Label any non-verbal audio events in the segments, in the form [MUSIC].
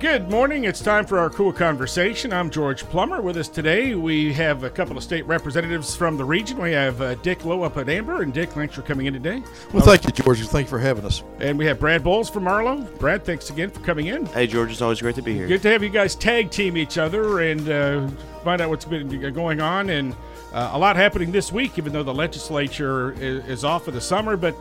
Good morning. It's time for our KOOL Konversation. I'm George Plummer. With us today, we have a couple of state representatives from the region. We have uh, Dick Lowe up at Amber, and Dick, thanks for coming in today. Well, thank you, George. Thank you for having us. And we have Brad Boles from Marlow. Brad, thanks again for coming in. Hey, George, it's always great to be here. Good to have you guys tag team each other and uh, find out what's been going on. And uh, a lot happening this week, even though the legislature is, is off for the summer. But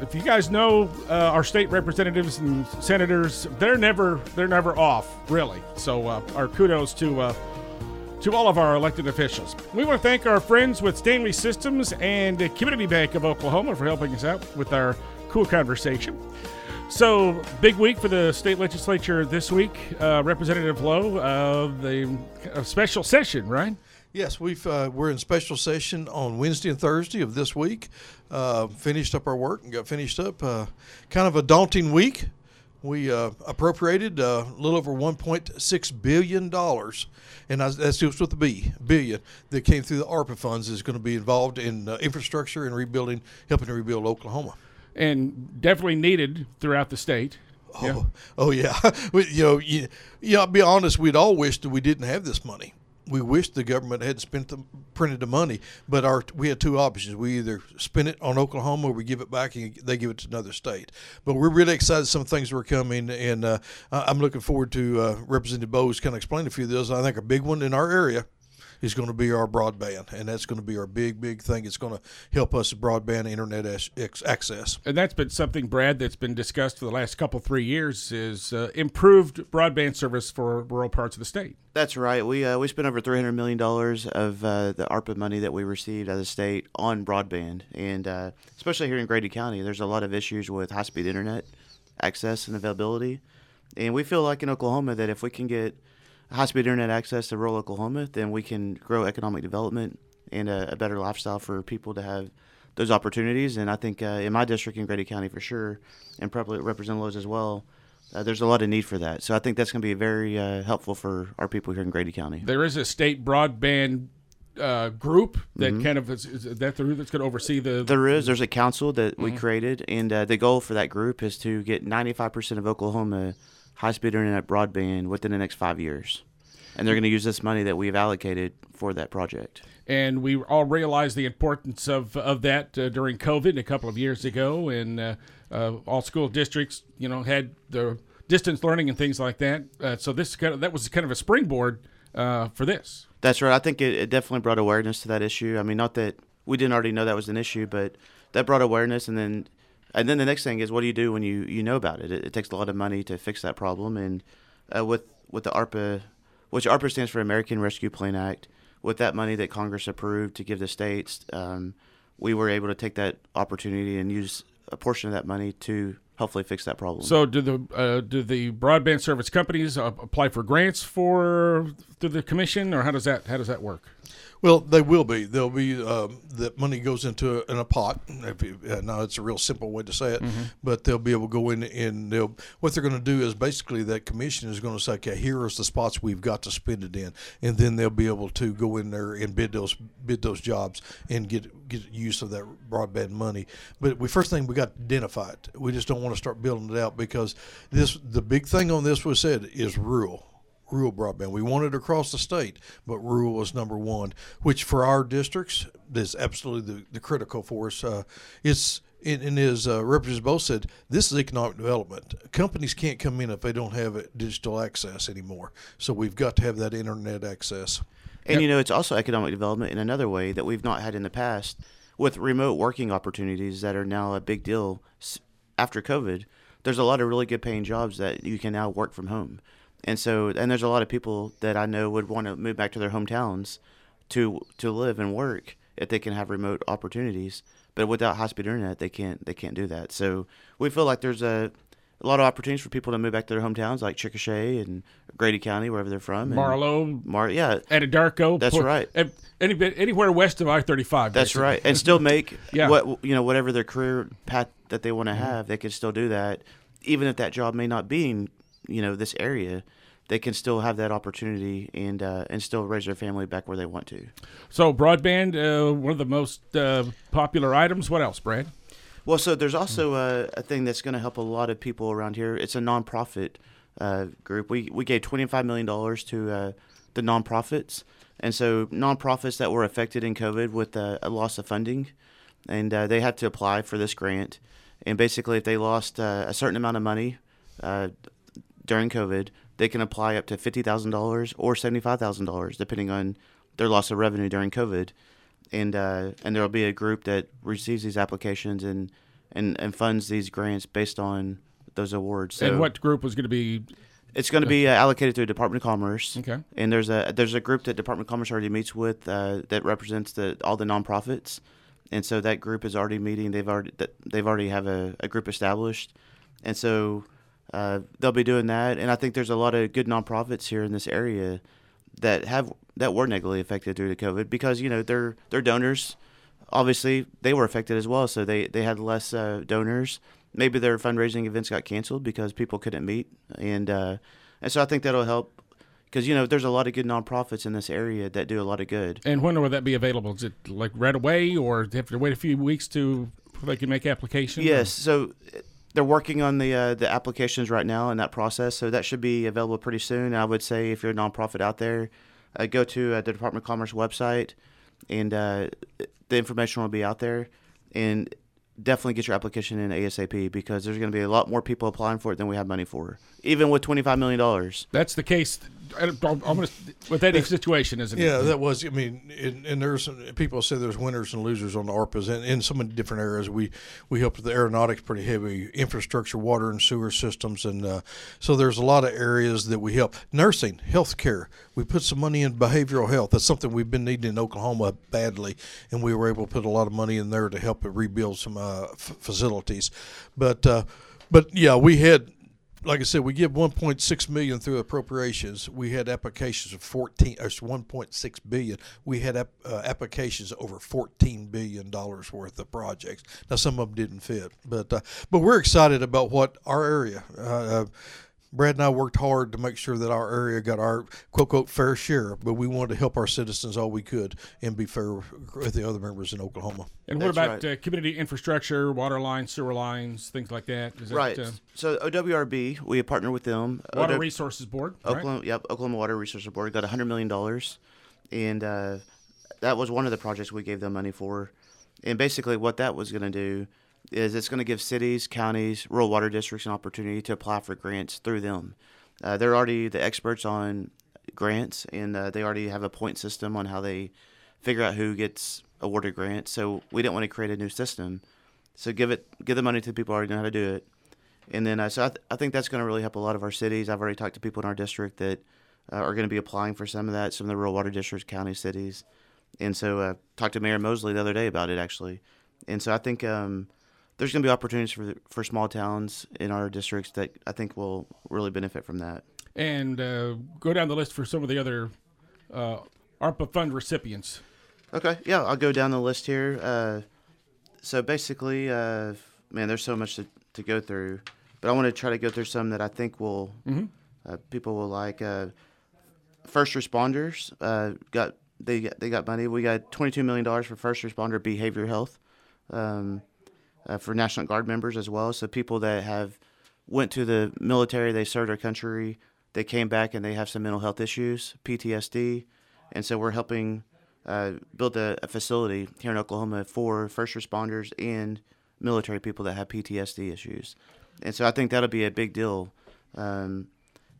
if you guys know uh, our state representatives and senators, they're never they're never off really. So uh, our kudos to uh, to all of our elected officials. We want to thank our friends with Stanley Systems and Community Bank of Oklahoma for helping us out with our KOOL Konversation. So big week for the state legislature this week. Uh, Representative Lowe, uh, the special session, right? Yes, we've uh, we're in special session on Wednesday and Thursday of this week. Uh, finished up our work and got finished up. Uh, kind of a daunting week. We uh, appropriated uh, a little over 1.6 billion dollars, and that's just with the B billion that came through the ARPA funds is going to be involved in uh, infrastructure and rebuilding, helping to rebuild Oklahoma. And definitely needed throughout the state. Oh, yeah. oh yeah. [LAUGHS] we, you know, you, you know, I'll be honest. We'd all wished that we didn't have this money we wish the government had spent the printed the money, but our we had two options. We either spend it on Oklahoma or we give it back and they give it to another state. But we're really excited. Some things were coming, and uh, I'm looking forward to uh, Representative Boles kind of explain a few of those. I think a big one in our area is going to be our broadband, and that's going to be our big, big thing. It's going to help us broadband internet access. And that's been something, Brad, that's been discussed for the last couple, three years is uh, improved broadband service for rural parts of the state. That's right. We uh, we spent over three hundred million dollars of uh, the ARPA money that we received as a state on broadband, and uh, especially here in Grady County, there's a lot of issues with high speed internet access and availability. And we feel like in Oklahoma that if we can get high speed internet access to rural Oklahoma, then we can grow economic development and a, a better lifestyle for people to have those opportunities. And I think uh, in my district in Grady County for sure, and probably representatives as well, uh, there's a lot of need for that. So I think that's going to be very uh, helpful for our people here in Grady County. There is a state broadband uh, group that mm-hmm. kind of is, is that the group that's going to oversee the. There is. There's a council that mm-hmm. we created, and uh, the goal for that group is to get 95% of Oklahoma high speed internet broadband within the next five years. And they're going to use this money that we've allocated for that project. And we all realized the importance of, of that uh, during COVID a couple of years ago. And uh, uh, all school districts, you know, had the distance learning and things like that. Uh, so this kind of, that was kind of a springboard uh, for this. That's right. I think it, it definitely brought awareness to that issue. I mean, not that we didn't already know that was an issue, but that brought awareness and then and then the next thing is, what do you do when you, you know about it? it? it takes a lot of money to fix that problem, and uh, with with the ARPA, which ARPA stands for American Rescue Plan Act, with that money that Congress approved to give the states, um, we were able to take that opportunity and use a portion of that money to hopefully fix that problem. So, do the uh, do the broadband service companies apply for grants for through the commission, or how does that how does that work? Well, they will be. They'll be. Um, that money goes into a, in a pot. You, uh, now it's a real simple way to say it, mm-hmm. but they'll be able to go in and they'll. What they're going to do is basically that commission is going to say, okay, here are the spots we've got to spend it in, and then they'll be able to go in there and bid those bid those jobs and get get use of that broadband money. But we first thing we got to identify it. We just don't want to start building it out because this the big thing on this was said is rural rural broadband. We wanted across the state, but rural was number one, which for our districts is absolutely the, the critical for us. Uh, it's in, in his uh, representative said this is economic development. Companies can't come in if they don't have digital access anymore. So we've got to have that internet access. And you know, it's also economic development in another way that we've not had in the past with remote working opportunities that are now a big deal after COVID. There's a lot of really good paying jobs that you can now work from home. And so, and there's a lot of people that I know would want to move back to their hometowns to to live and work if they can have remote opportunities. But without high speed internet, they can't they can't do that. So we feel like there's a a lot of opportunities for people to move back to their hometowns, like Chickasha and Grady County, wherever they're from. Marlow, Mar, yeah, Anadarko. That's right. Any, anywhere west of I thirty five. That's basically. right, and still make [LAUGHS] yeah. what you know whatever their career path that they want to mm-hmm. have, they can still do that, even if that job may not be in you know this area they can still have that opportunity and uh, and still raise their family back where they want to. So broadband, uh, one of the most uh, popular items. What else, Brad? Well, so there's also a, a thing that's going to help a lot of people around here. It's a nonprofit uh, group. We we gave twenty five million dollars to uh, the nonprofits, and so nonprofits that were affected in COVID with uh, a loss of funding, and uh, they had to apply for this grant. And basically, if they lost uh, a certain amount of money uh, during COVID, they can apply up to fifty thousand dollars or seventy five thousand dollars, depending on their loss of revenue during COVID. And uh, and there will be a group that receives these applications and, and, and funds these grants based on those awards. and what group was going to be? it's going to be uh, allocated through the Department of Commerce. Okay. And there's a there's a group that Department of Commerce already meets with uh, that represents the all the nonprofits, and so that group is already meeting. They've already that they've already have a, a group established, and so uh, they'll be doing that. And I think there's a lot of good nonprofits here in this area that have that were negatively affected due to COVID because you know they're they're donors. Obviously, they were affected as well, so they they had less uh, donors. Maybe their fundraising events got canceled because people couldn't meet, and uh, and so I think that'll help because you know there's a lot of good nonprofits in this area that do a lot of good. And when will that be available? Is it like right away, or do they have to wait a few weeks to they can make application? Yes, so uh, they're working on the uh, the applications right now in that process, so that should be available pretty soon. I would say if you're a nonprofit out there, uh, go to uh, the Department of Commerce website, and uh, the information will be out there, and definitely get your application in ASAP because there's going to be a lot more people applying for it than we have money for, even with twenty five million dollars. That's the case. I don't- Almost with any situation, isn't it? Yeah, that was. I mean, and, and there's people say there's winners and losers on the ARPAs, and in so many different areas. We we helped the aeronautics pretty heavy, infrastructure, water and sewer systems, and uh, so there's a lot of areas that we help. Nursing, healthcare. We put some money in behavioral health. That's something we've been needing in Oklahoma badly, and we were able to put a lot of money in there to help rebuild some uh, f- facilities. But uh, but yeah, we had like I said, we give 1.6 million through appropriations. We had applications of 14, or 1.6 billion. We had uh, applications over 14 billion dollars worth of projects. Now some of them didn't fit, but uh, but we're excited about what our area. Uh, uh, Brad and I worked hard to make sure that our area got our quote quote fair share, but we wanted to help our citizens all we could and be fair with the other members in Oklahoma. And what That's about right. uh, community infrastructure, water lines, sewer lines, things like that? Is that, Right. Uh, so OWRB, we partner with them. Water OW Resources Board. right? Oklahoma, yep, Oklahoma Water Resources Board got hundred million dollars, and uh, that was one of the projects we gave them money for. And basically, what that was going to do is it's going to give cities, counties, rural water districts an opportunity to apply for grants through them. Uh, they're already the experts on grants, and uh, they already have a point system on how they figure out who gets awarded grants. So we didn't want to create a new system. So give it, give the money to the people who already know how to do it. And then, uh, so I, th- I think that's going to really help a lot of our cities. I've already talked to people in our district that uh, are going to be applying for some of that, some of the rural water districts, county cities. And so, uh, talked to Mayor Mosley the other day about it actually. And so, I think um, there's going to be opportunities for for small towns in our districts that I think will really benefit from that. And uh, go down the list for some of the other uh, ARPA fund recipients. Okay, yeah, I'll go down the list here. Uh, so basically, uh, man, there's so much to, to go through, but I want to try to go through some that I think will uh, people will like. Uh, first responders uh, got they got, they got money. We got 22 million dollars for first responder behavior health, um, uh, for National Guard members as well. So people that have went to the military, they served our country, they came back and they have some mental health issues, PTSD, and so we're helping uh, build a, a facility here in Oklahoma for first responders and military people that have PTSD issues. And so I think that'll be a big deal. Um,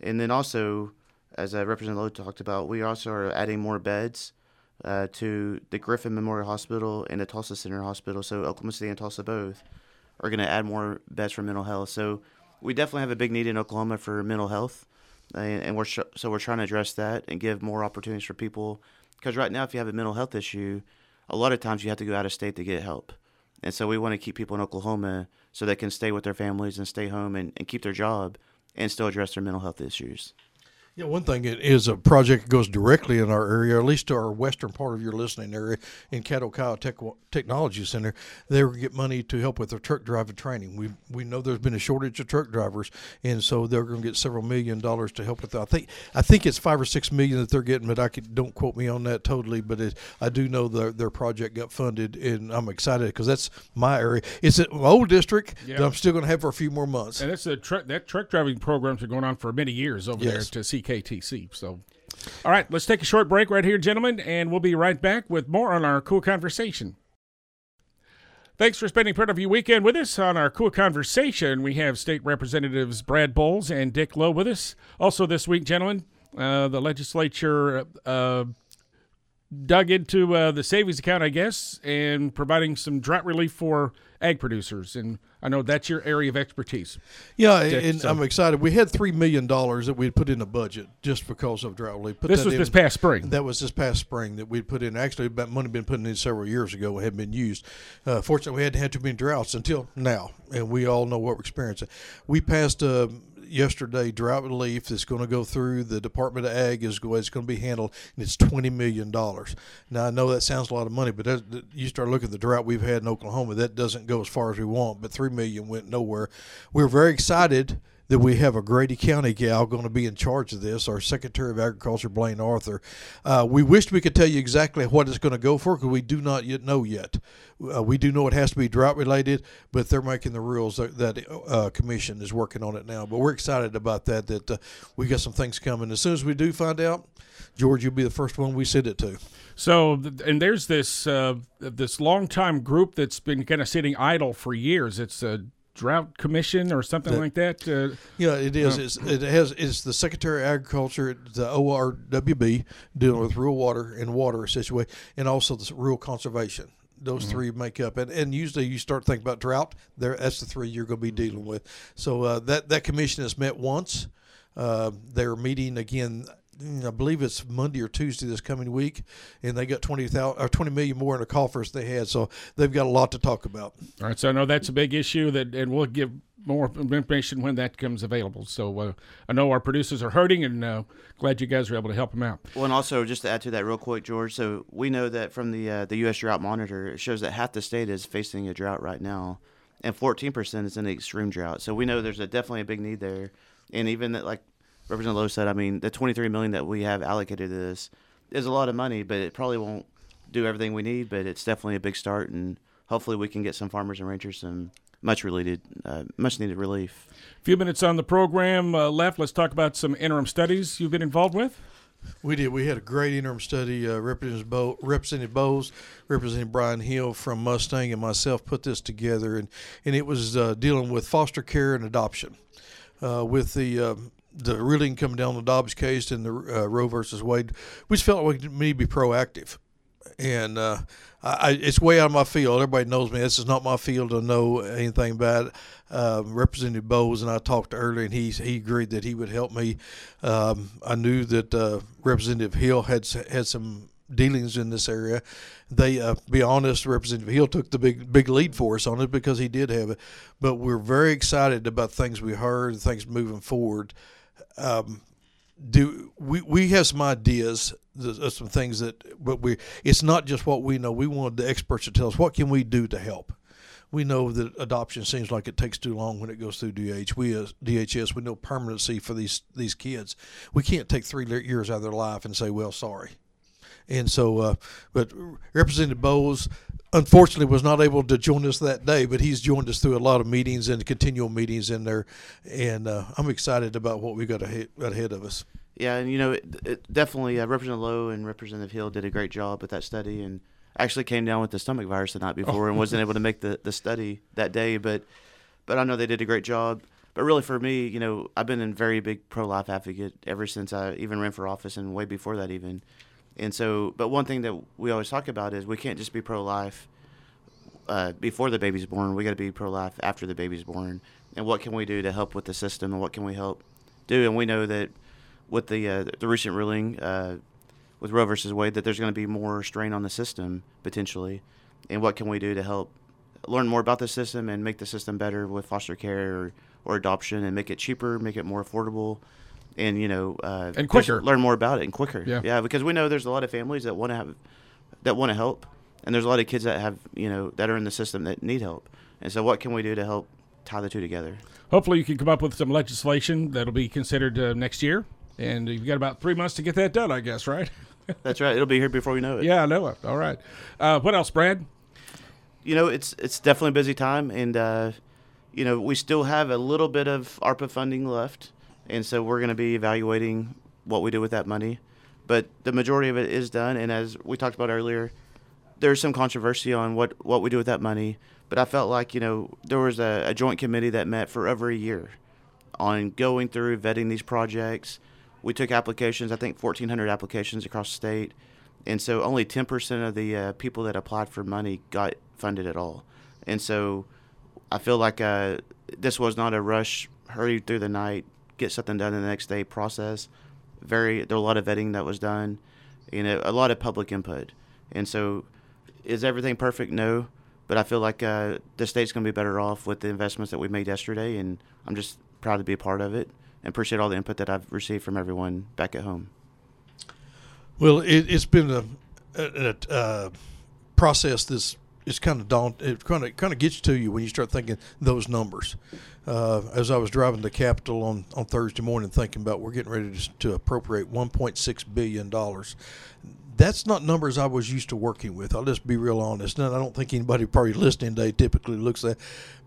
and then also, as uh, Representative Lowe talked about, we also are adding more beds uh, to the Griffin Memorial Hospital and the Tulsa Center Hospital. So Oklahoma City and Tulsa both are going to add more beds for mental health. So we definitely have a big need in Oklahoma for mental health, and, and we're sh- so we're trying to address that and give more opportunities for people. Because right now, if you have a mental health issue, a lot of times you have to go out of state to get help. And so we want to keep people in Oklahoma so they can stay with their families and stay home and, and keep their job and still address their mental health issues. Yeah, one thing it is a project that goes directly in our area, at least to our western part of your listening area, in Caddo Cow Tech- Technology Center. They get money to help with their truck driver training. We we know there's been a shortage of truck drivers, and so they're going to get several million dollars to help with that. I think I think it's five or six million that they're getting, but I could, don't quote me on that totally. But it, I do know their their project got funded, and I'm excited because that's my area. It's an old district Yeah. that I'm still going to have for a few more months. And that's a truck that truck driving programs are going on for many years over Yes. there to CKTC. So, all right, let's take a short break right here, gentlemen, and we'll be right back with more on our KOOL Konversation. Thanks for spending part of your weekend with us on our KOOL Konversation. We have State Representatives Brad Boles and Dick Lowe with us. Also, this week, gentlemen, uh, the legislature uh, dug into uh, the savings account, I guess, and providing some drought relief for ag producers. And I know that's your area of expertise. Yeah, Dick, and so- I'm excited. We had three million dollars that we'd put in the budget just because of drought relief. Put This was in- this past spring. That was this past spring that we'd put in. Actually, that money had been put in several years ago. It hadn't been used. Uh, fortunately, we hadn't had too many droughts until now, and we all know what we're experiencing. We passed uh, yesterday drought relief that's going to go through the Department of Ag is it's going to be handled, and it's twenty million dollars. Now I know that sounds a lot of money, but that, that- you start looking at the drought we've had in Oklahoma, that doesn't go as far as we want. But three million went nowhere. We're very excited that we have a Grady County gal going to be in charge of this, our Secretary of Agriculture, Blayne Arthur. Uh, we wished we could tell you exactly what it's going to go for because we do not yet know yet. Uh, we do know it has to be drought related, but they're making the rules. That, that uh, commission is working on it now. But we're excited about that, that uh, we got some things coming. As soon as we do find out, George, you'll be the first one we send it to. So, and there's this uh, this longtime group that's been kind of sitting idle for years. It's a drought commission or something That- like that. Uh, Yeah, it is. It's, it has. It's the Secretary of Agriculture, the ORWB, dealing with rural water and water situation, and also the rural conservation. Those three make up, and, and usually you start thinking about drought. There, that's the three you're going to be dealing with. So uh, that that commission has met once. Uh, they're meeting again. I believe it's Monday or Tuesday this coming week, and they got twenty thousand or twenty million more in the coffers they had. So they've got a lot to talk about. all right, so I know that's a big issue that, and we'll give more information when that comes available. So uh, I know our producers are hurting, and uh, glad you guys were able to help them out. Well, and also just to add to that real quick, George. So we know that from the uh, the U.S. Drought Monitor, it shows that half the state is facing a drought right now, and 14% is in extreme drought. So we know there's a definitely a big need there, and even that, like Representative Lowe said, I mean, the 23 million that we have allocated to this is a lot of money, but it probably won't do everything we need. But it's definitely a big start, and hopefully we can get some farmers and ranchers some much related, uh, much needed relief. A few minutes on the program uh, left. Let's talk about some interim studies you've been involved with. We did. We had a great interim study. Uh, Representative, Bo- Representative Boles, Representative Brian Hill from Mustang, and myself put this together, and and it was uh, dealing with foster care and adoption. Uh, with the uh, the ruling coming down the Dobbs case and the uh, Roe versus Wade, we just felt like we need to be proactive. And uh, I, it's way out of my field. Everybody knows me. This is not my field to know anything about. Uh, Representative Boles and I talked earlier, and he he agreed that he would help me. Um, I knew that uh, Representative Hill had had some dealings in this area. They, uh, be honest, Representative Hill took the big big lead for us on it because he did have it. But we're very excited about things we heard, and things moving forward. Um, do we we have some ideas some things that but we it's not just what we know we want the experts to tell us what can we do to help we know that adoption seems like it takes too long when it goes through DH. We as DHS, we know permanency for these these kids. We can't take three years out of their life and say, "Well, sorry." And so, uh, but Representative Boles, unfortunately, was not able to join us that day. But he's joined us through a lot of meetings and continual meetings in there, and uh, I'm excited about what we got ahead, ahead of us. Yeah, and you know, it, it definitely uh, Representative Lowe and Representative Hill did a great job with that study, and actually came down with the stomach virus the night before and wasn't able to make the, the study that day. But but I know they did a great job. But really, for me, you know, I've been a very big pro life advocate ever since I even ran for office, and way before that even. And so, but one thing that we always talk about is we can't just be pro life uh, before the baby's born. We got to be pro life after the baby's born. And what can we do to help with the system, and what can we help do? And we know that with the uh, the recent ruling uh, with Roe versus Wade, that there's going to be more strain on the system potentially. And what can we do to help learn more about the system and make the system better with foster care or, or adoption, and make it cheaper, make it more affordable, and you know uh, And quicker. learn more about it and quicker. Yeah. yeah, because we know there's a lot of families that want to have that want to help, and there's a lot of kids that have you know that are in the system that need help. And so, what can we do to help tie the two together? Hopefully, you can come up with some legislation that'll be considered uh, next year. And you've got about three months to get that done, I guess, right? [LAUGHS] That's right. It'll be here before we know it. yeah, I know it. All right. Uh, what else, Brad? you know, it's it's definitely a busy time, and uh, you know, we still have a little bit of ARPA funding left, and so we're going to be evaluating what we do with that money. But the majority of it is done, and as we talked about earlier, there's some controversy on what what we do with that money. But I felt like you know there was a, a joint committee that met for over a year on going through vetting these projects. We took applications, I think 1,400 applications across the state, and so only 10% of the uh, people that applied for money got funded at all. And so I feel like uh, this was not a rush, hurry through the night, get something done in the next day process. Very, there was a lot of vetting that was done, you know, a lot of public input. And so, is everything perfect? No, but I feel like uh, the state's going to be better off with the investments that we made yesterday, and I'm just proud to be a part of it and appreciate all the input that I've received from everyone back at home. Well, it, it's been a, a, a, uh process that's it's kind of daunt. It kind of kind of gets to you when you start thinking those numbers. Uh, as I was driving to Capitol on, on Thursday morning, thinking about we're getting ready to, to appropriate 1.6 billion dollars. That's not numbers I was used to working with. I'll just be real honest. And I don't think anybody probably listening today typically looks at.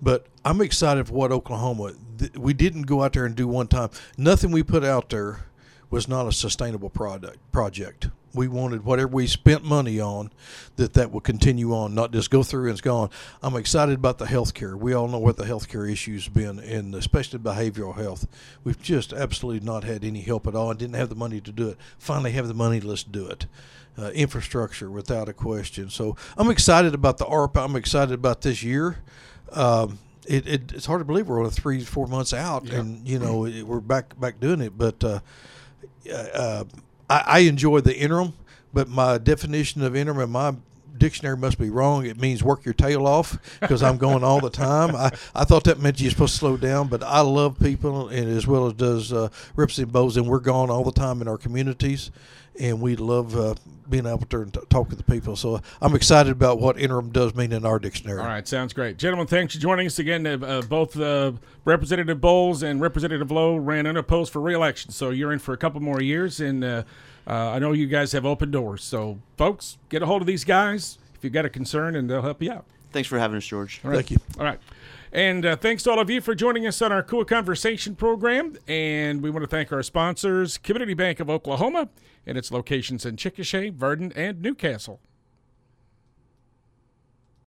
But I'm excited for what Oklahoma. Th- we didn't go out there and do one time. Nothing we put out there was not a sustainable product project. We wanted whatever we spent money on that that will continue on, not just go through and it's gone. I'm excited about the healthcare. We all know what the healthcare issues have been, and especially behavioral health. We've just absolutely not had any help at all, and didn't have the money to do it. Finally, have the money. Let's do it. Uh, infrastructure, without a question. So I'm excited about the ARPA. I'm excited about this year. Um, it, it, it's hard to believe we're only three, four months out, and you know it, we're back back doing it. But uh, uh, I, I enjoy the interim, but my definition of interim in my dictionary must be wrong. It means work your tail off because I'm going all the time. I, I thought that meant you're supposed to slow down, but I love people and as well as does uh, Representative Boles, and we're gone all the time in our communities, and we love uh, being able to t- talk to the people. So I'm excited about what interim does mean in our dictionary. All right, sounds great. Gentlemen, thanks for joining us again. Uh, uh, both uh, Representative Boles and Representative Lowe ran unopposed for reelection, so you're in for a couple more years, and uh, uh, I know you guys have open doors. So, folks, get a hold of these guys if you've got a concern, and they'll help you out. Thanks for having us, George. All right. Thank you. All right. And uh, thanks to all of you for joining us on our KOOL Konversation program. And we want to thank our sponsors, Community Bank of Oklahoma, and its locations in Chickasha, Verden, and Newcastle.